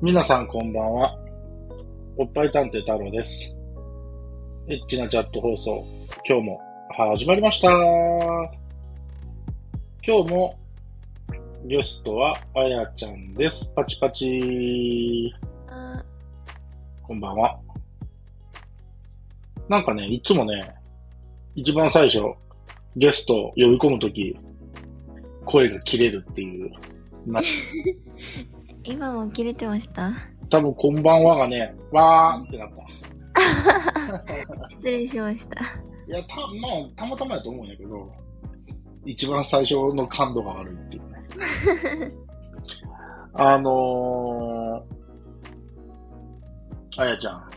皆さんこんばんは。おっぱい探偵太郎です。エッチなチャット放送、今日も始まりました。今日もゲストはあやちゃんです。パチパチ。こんばんは。なんかね、いつもね、一番最初、ゲストを呼び込むとき、声が切れるっていう。な今も切れてました？多分こんばんはがね、わーんってなった。失礼しました。いや、た、まあ、たまたまやと思うんやけど、一番最初の感度が悪いっていうね。あのー、あやちゃん、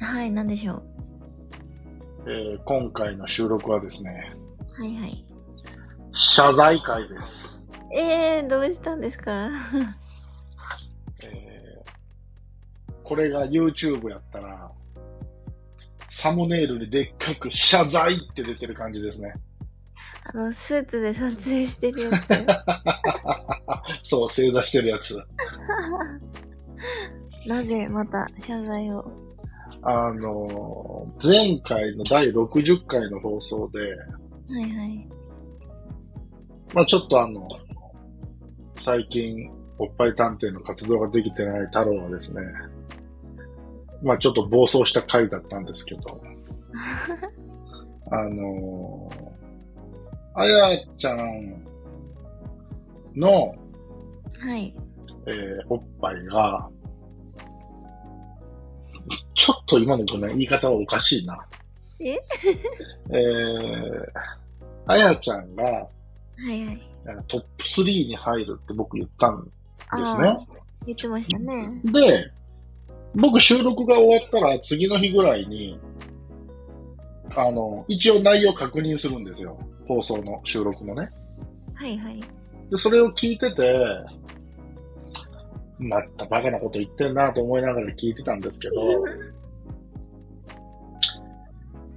はい、なんでしょう？えー今回の収録はですね、はいはい。謝罪会です。えー、どうしたんですか？これが YouTube やったら、サムネイルにでっかく謝罪って出てる感じですね。あの、スーツで撮影してるやつ。そう、正座してるやつ。なぜまた謝罪を？あのー前回の第60回の放送で、はいはい。まあちょっとあの、最近、おっぱい探偵の活動ができてない太郎はですね、まあちょっと暴走した回だったんですけど、あのーあやちゃんの、はい。えーおっぱいが、ちょっと今のごめん、言い方はおかしいな。え？えー、あやちゃんがはいはい。トップ3に入るって僕言ったんですあねー。言ってましたね。で、僕収録が終わったら次の日ぐらいに、あの、一応内容確認するんですよ。放送の収録のね。はいはい。で、それを聞いてて、またバカなこと言ってんなと思いながら聞いてたんですけど、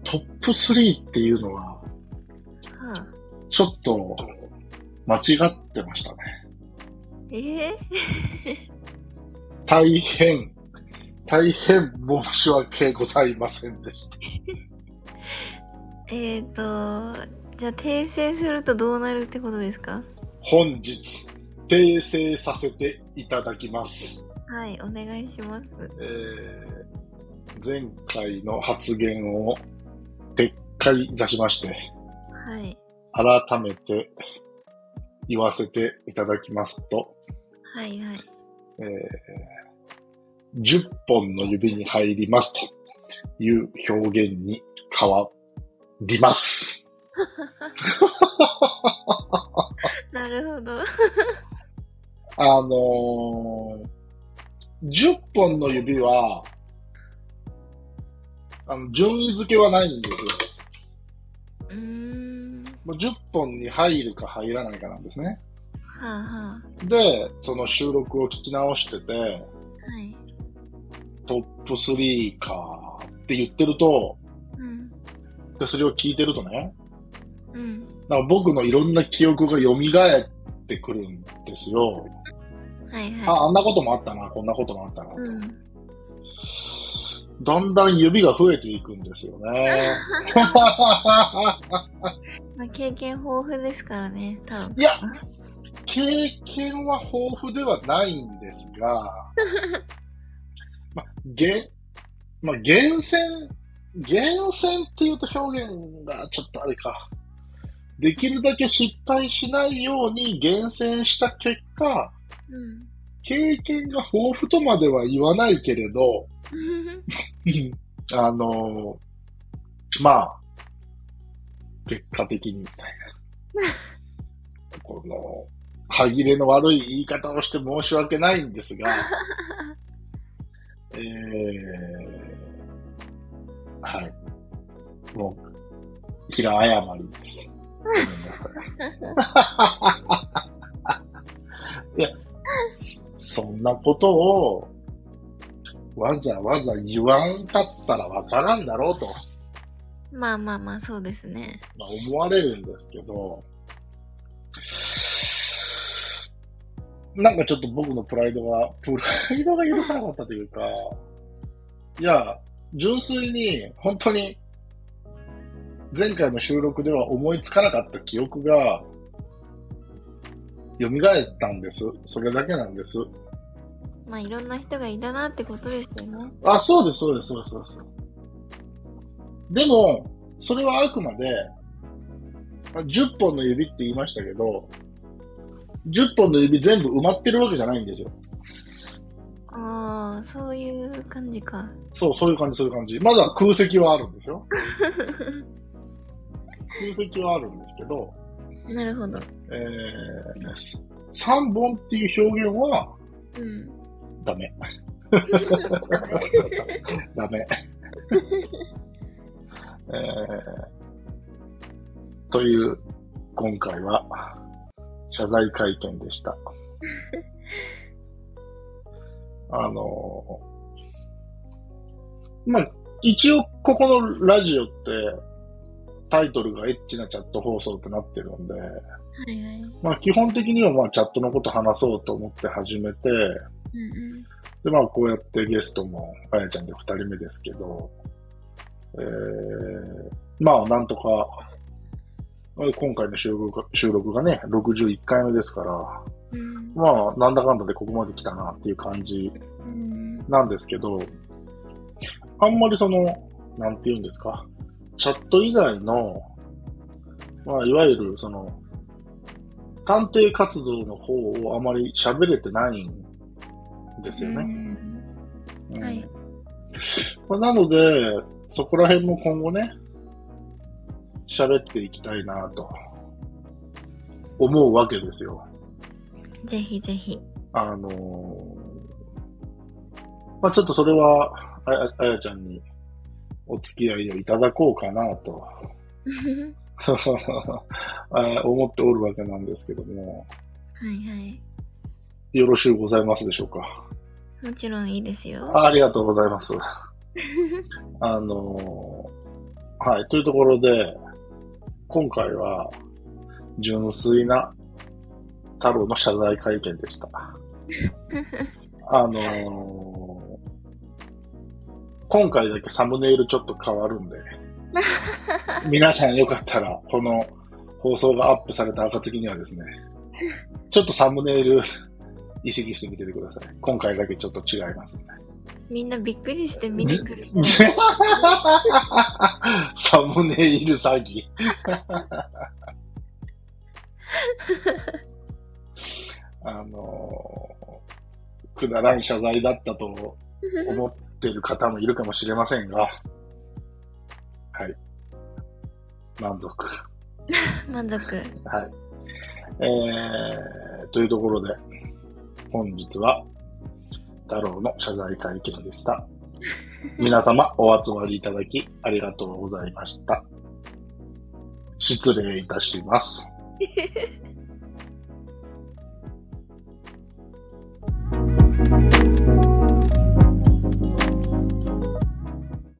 トップ3っていうのは、はあ、ちょっと間違ってましたね。えー、大変、大変申し訳ございませんでした。えーと、じゃあ訂正するとどうなるってことですか？本日、訂正させていただきます。はい、お願いします。えー前回の発言を撤回いたしまして、はい。改めて言わせていただきますと、はいはい。えー10本の指に入りますという表現に変わります。なるほど。あのー、10本の指は、あの、順位付けはないんですよ。うーん。もう10本に入るか入らないかなんですね。はあはで、その収録を聞き直してて、あ。はい。トップ3かって言ってると、うん。で、それを聞いてるとね、うん。なんか僕のいろんな記憶が蘇ってくるんですよ。はいあ、はあんなこともあったな、こんなこともあったな。い。うん。だんだん指が増えていくんですよね。まあ、経験豊富ですからね、太郎。いや、経験は豊富ではないんですが、まあ、げまあ、厳選、厳選っていうと表現がちょっとあれか。できるだけ失敗しないように厳選した結果、うん。経験が豊富とまでは言わないけれど、あのまあ、結果的にみたいな。この、歯切れの悪い言い方をして申し訳ないんですが、えー、はい。もう、平謝りです。い。いや、そそんなことを、わざわざ言わんかったらわからんだろうと、まあまあまあ、そうですね。まあ、思われるんですけど、なんかちょっと僕のプライドが、プライドが許さなかったというか、いや、純粋に、本当に、前回の収録では思いつかなかった記憶が、蘇ったんです。それだけなんです。まあいろんな人がいたなってことですよね。あ、そうです、そうです、そうです、そうです。でも、それはあくまで、まあ10本の指って言いましたけど、10本の指全部埋まってるわけじゃないんですよ。ああ、そういう感じか。そう、そういう感じ、そういう感じ。まだ空席はあるんですよ。空席はあるんですけど、なるほど。えー、3本っていう表現はうん。ダメ。ダメ。えー、という、今回は、謝罪会見でした。あのーまあ、一応、ここのラジオって、タイトルがエッチなチャット放送ってなってるんで、はいはい。まあ基本的にはまあチャットのこと話そうと思って始めて、うんうん。でまあこうやってゲストもあやちゃんで二人目ですけど、えー、まあなんとか、今回の収録が収録がね、61回目ですから、うん。まあなんだかんだでここまで来たなっていう感じうん。なんですけど、あんまりその、なんて言うんですか、チャット以外の、まあ、いわゆるその、探偵活動の方をあまり喋れてないんですよね。うんはい。まあ、なので、そこら辺も今後ね、喋っていきたいなと、思うわけですよ。ぜひぜひ。あのーまあちょっとそれは、あやあやちゃんにお付き合いをいただこうかなと あ思っておるわけなんですけども、はいはい。よろしゅうございますでしょうか？もちろんいいですよ。あありがとうございます。あのーはい、というところで、今回は、純粋な太郎の謝罪会見でした。あのー今回だけサムネイルちょっと変わるんで、皆さんよかったら、この放送がアップされた暁にはですね、ちょっとサムネイル意識してみててください。今回だけちょっと違いますんで。みんなびっくりして見に来る。サムネイル詐欺。あのーくだらん謝罪だったと思ってる方もいるかもしれませんが、はい。満足。満足。はい。えー、というところで、本日は、太郎の謝罪会見でした。皆様お集まりいただきありがとうございました。失礼いたします。